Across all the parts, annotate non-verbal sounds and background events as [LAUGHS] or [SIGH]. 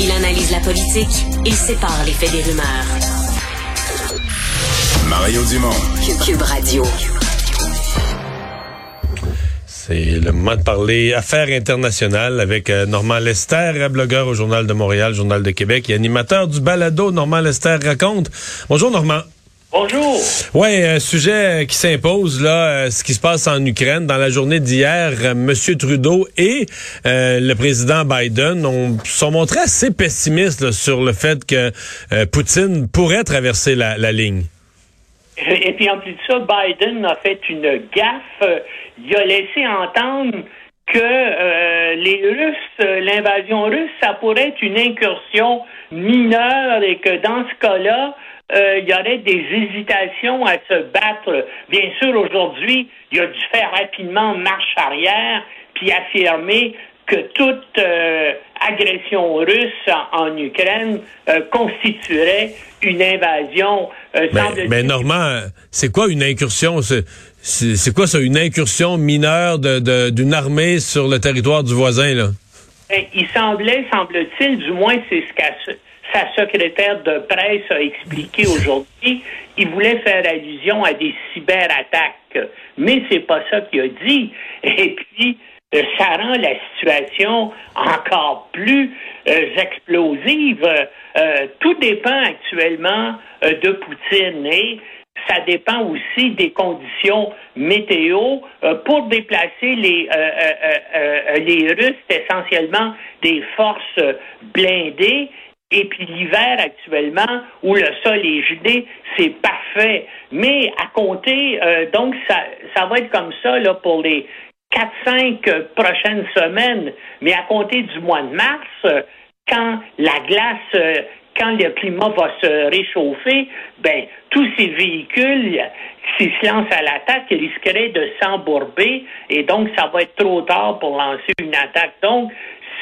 Il analyse la politique, il sépare les faits des rumeurs. Mario Dumont. Cube Radio. C'est le moment de parler affaires internationales avec euh, Normand Lester, blogueur au Journal de Montréal, Journal de Québec et animateur du balado Normand Lester raconte. Bonjour Normand. Bonjour. Ouais, un sujet qui s'impose là, euh, ce qui se passe en Ukraine. Dans la journée d'hier, euh, Monsieur Trudeau et euh, le président Biden ont, sont montrés assez pessimistes sur le fait que Poutine pourrait traverser la, ligne. Et puis en plus de ça, Biden a fait une gaffe. Il a laissé entendre que les Russes, l'invasion russe, ça pourrait être une incursion mineure et que dans ce cas-là, euh, il y aurait des hésitations à se battre. Bien sûr, aujourd'hui, il a dû faire rapidement marche arrière, puis affirmer que toute euh, agression russe en, Ukraine euh, constituerait une invasion. mais, mais Normand, c'est quoi une incursion? C'est quoi ça, une incursion mineure d'une armée sur le territoire du voisin, là? Ben, il semblait, semble-t-il, du moins c'est ce qu'a sa secrétaire de presse a expliqué [LAUGHS] aujourd'hui, il voulait faire allusion à des cyberattaques. Mais c'est pas ça qu'il a dit. Et puis, euh, ça rend la situation encore plus euh, explosive. Euh, tout dépend actuellement de Poutine et ça dépend aussi des conditions météo. pour déplacer les, les Russes, essentiellement des forces blindées. Et puis l'hiver actuellement, où le sol est gelé, c'est parfait. Mais à compter, euh, donc ça, ça va être comme ça là, pour les 4-5 prochaines semaines. Mais à compter du mois de mars, quand la glace, euh, quand le climat va se réchauffer, ben tous ces véhicules, s'ils se lancent à l'attaque, risqueraient de s'embourber et donc ça va être trop tard pour lancer une attaque. Donc,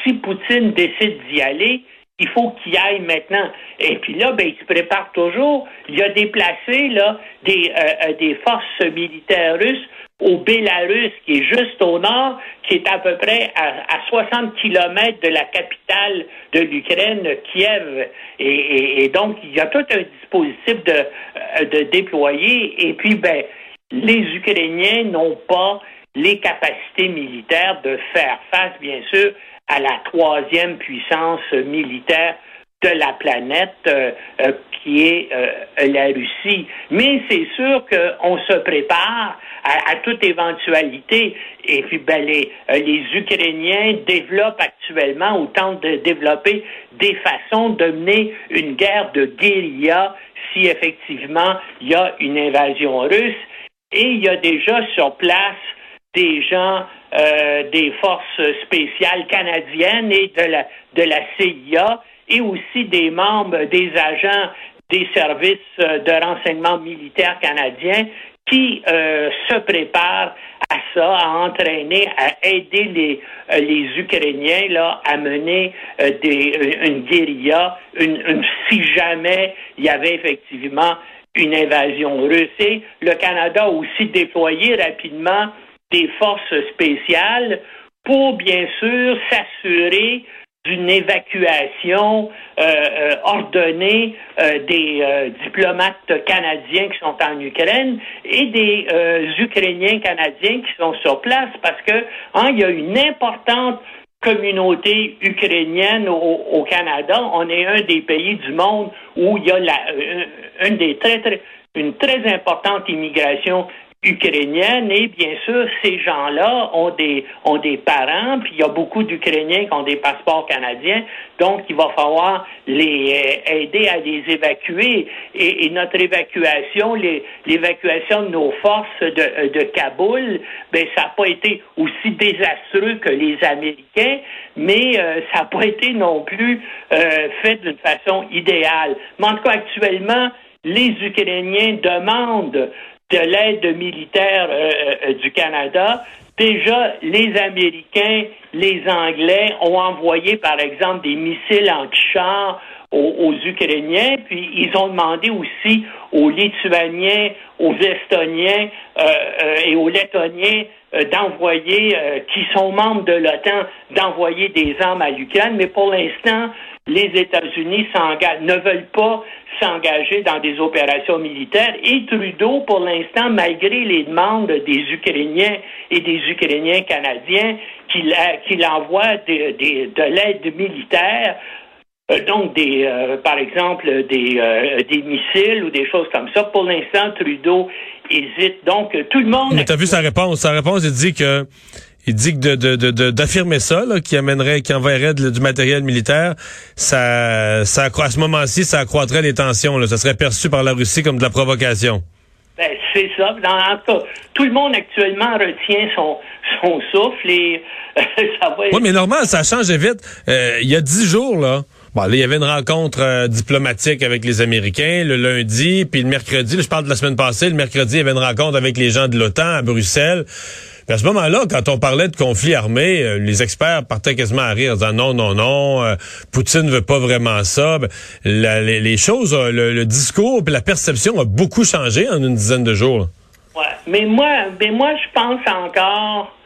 si Poutine décide d'y aller, il faut qu'il aille maintenant. Et puis là, ben, il se prépare toujours. Il a déplacé euh, euh, des forces militaires russes au Bélarus, qui est juste au nord, qui est à peu près à, 60 kilomètres de la capitale de l'Ukraine, Kiev. Et, donc, il y a tout un dispositif de, euh, de déployer. Et puis, ben, les Ukrainiens n'ont pas les capacités militaires de faire face, bien sûr, à la troisième puissance militaire de la planète euh, euh, qui est euh, la Russie. Mais c'est sûr qu'on se prépare à, toute éventualité. Et puis, ben, les, les Ukrainiens développent actuellement ou tentent de développer des façons de mener une guerre de guérilla si effectivement il y a une invasion russe. Et il y a déjà sur place des gens euh, des forces spéciales canadiennes et de la, de la CIA et aussi des membres, des agents des services euh, de renseignement militaire canadiens qui euh, se préparent à ça, à entraîner, à aider les, les Ukrainiens là, à mener une guérilla, une, si jamais il y avait effectivement une invasion russe. Et le Canada a aussi déployé rapidement des forces spéciales pour bien sûr s'assurer d'une évacuation euh, euh, ordonnée euh, des diplomates canadiens qui sont en Ukraine et des Ukrainiens canadiens qui sont sur place parce que hein, il y a une importante communauté ukrainienne au, Canada. On est un des pays du monde où il y a la, une des très, très une très importante immigration ukrainienne et bien sûr ces gens-là ont des ont des parents puis il y a beaucoup d'Ukrainiens qui ont des passeports canadiens. Donc il va falloir les euh, aider à les évacuer. Et, notre évacuation l'évacuation de nos forces de, euh, de Kaboul ben ça n'a pas été aussi désastreux que les Américains mais euh, ça n'a pas été non plus fait d'une façon idéale. Mais en tout cas actuellement les Ukrainiens demandent de l'aide militaire euh, euh, du Canada, déjà les Américains, les Anglais ont envoyé, par exemple, des missiles anti-chars aux, Ukrainiens, puis ils ont demandé aussi aux Lituaniens, aux Estoniens euh, et aux Lettoniens d'envoyer, qui sont membres de l'OTAN, d'envoyer des armes à l'Ukraine, mais pour l'instant, les États-Unis ne veulent pas s'engager dans des opérations militaires et Trudeau, pour l'instant, malgré les demandes des Ukrainiens et des Ukrainiens canadiens qu'il envoie de l'aide militaire, euh, donc des, euh, par exemple, des, euh, des missiles ou des choses comme ça. Pour l'instant, Trudeau hésite. Donc, tout le monde. Mais t'as vu sa réponse? Sa réponse, il dit que il dit que de, d'affirmer ça, là, qui amènerait, qui enverrait du matériel militaire, ça, ça à ce moment-ci, ça accroîtrait les tensions. Là. Ça serait perçu par la Russie comme de la provocation. Ben, c'est ça. Dans, en tout cas, tout le monde actuellement retient son, son souffle et [LAUGHS] ça va. Oui, mais normalement, ça change vite. il y a dix jours, là. Bon, là, il y avait une rencontre euh, diplomatique avec les Américains le lundi, puis le mercredi, je parle de la semaine passée, le mercredi, il y avait une rencontre avec les gens de l'OTAN à Bruxelles. Puis à ce moment-là, quand on parlait de conflit armé, euh, les experts partaient quasiment à rire, en disant non, non, non, euh, Poutine veut pas vraiment ça. Ben, les, choses, le, discours et la perception a beaucoup changé en une dizaine de jours. Ouais, mais moi, mais moi, je pense encore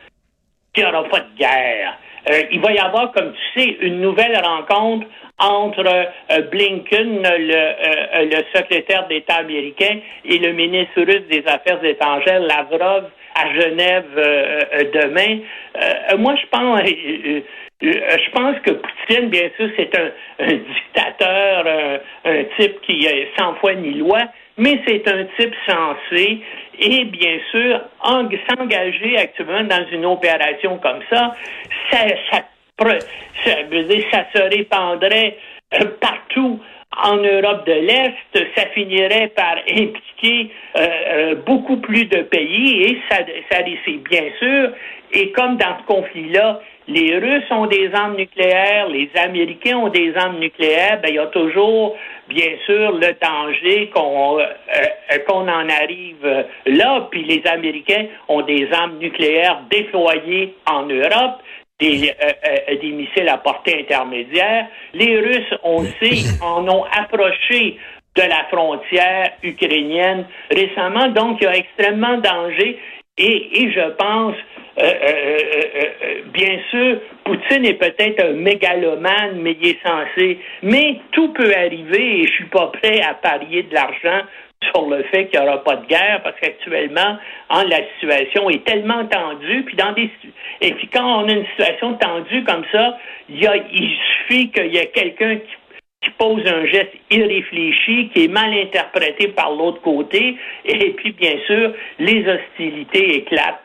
qu'il n'y aura pas de guerre. il va y avoir, comme tu sais, une nouvelle rencontre entre euh, Blinken, le, euh, le secrétaire d'État américain, et le ministre russe des Affaires étrangères, Lavrov, à Genève euh, demain. moi, je pense, je pense que Poutine, bien sûr, c'est un, dictateur, un, type qui est sans foi ni loi, mais c'est un type sensé et bien sûr, s'engager actuellement dans une opération comme ça, ça, ça ça, se répandrait euh, partout en Europe de l'Est, ça finirait par impliquer euh, euh, beaucoup plus de pays et ça, ça c'est bien sûr. Et comme dans ce conflit-là, les Russes ont des armes nucléaires, les Américains ont des armes nucléaires, ben, il y a toujours, bien sûr, le danger qu'on qu'on en arrive là. Puis les Américains ont des armes nucléaires déployées en Europe des, euh, euh, des missiles à portée intermédiaire. Les Russes, on sait, [LAUGHS] en ont approché de la frontière ukrainienne récemment. Donc, il y a extrêmement danger. Et, et je pense, euh, bien sûr, Poutine est peut-être un mégalomane, mais il est censé. Mais tout peut arriver et je suis pas prêt à parier de l'argent sur le fait qu'il n'y aura pas de guerre parce qu'actuellement, hein, la situation est tellement tendue. Puis dans des et puis quand on a une situation tendue comme ça, il, y a, suffit qu'il y ait quelqu'un qui pose un geste irréfléchi, qui est mal interprété par l'autre côté, et puis bien sûr, les hostilités éclatent.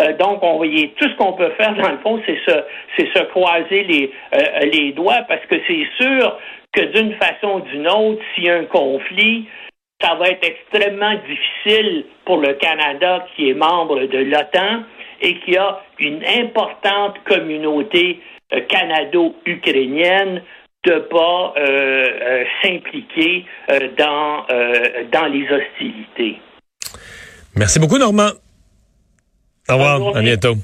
Euh, donc, on voyait tout ce qu'on peut faire dans le fond, c'est se, croiser les, euh, les doigts, parce que c'est sûr que d'une façon ou d'une autre, s'il y a un conflit, ça va être extrêmement difficile pour le Canada qui est membre de l'OTAN et qui a une importante communauté euh, canado-ukrainienne de pas euh, euh, s'impliquer dans, dans les hostilités. Merci beaucoup, Normand. Au revoir. À bientôt.